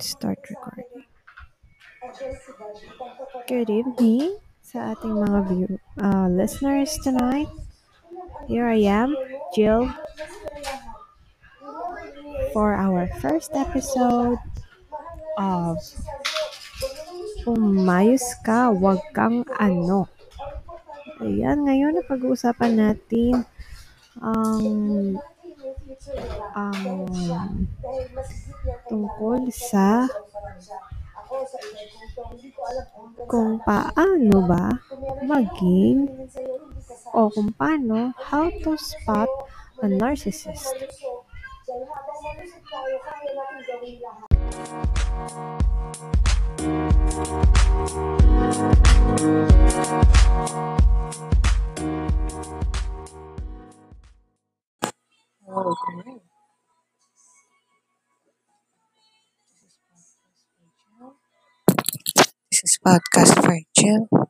Start recording. Good evening sa ating mga view, uh, listeners tonight. Here I am, Jill, for our first episode of Umayos ka, wag kang ano. Ayan, ngayon na pag-uusapan natin ang ang tungkol sa kung paano ba maging o kung paano how to spot a narcissist. Oh. This is podcast for Jill.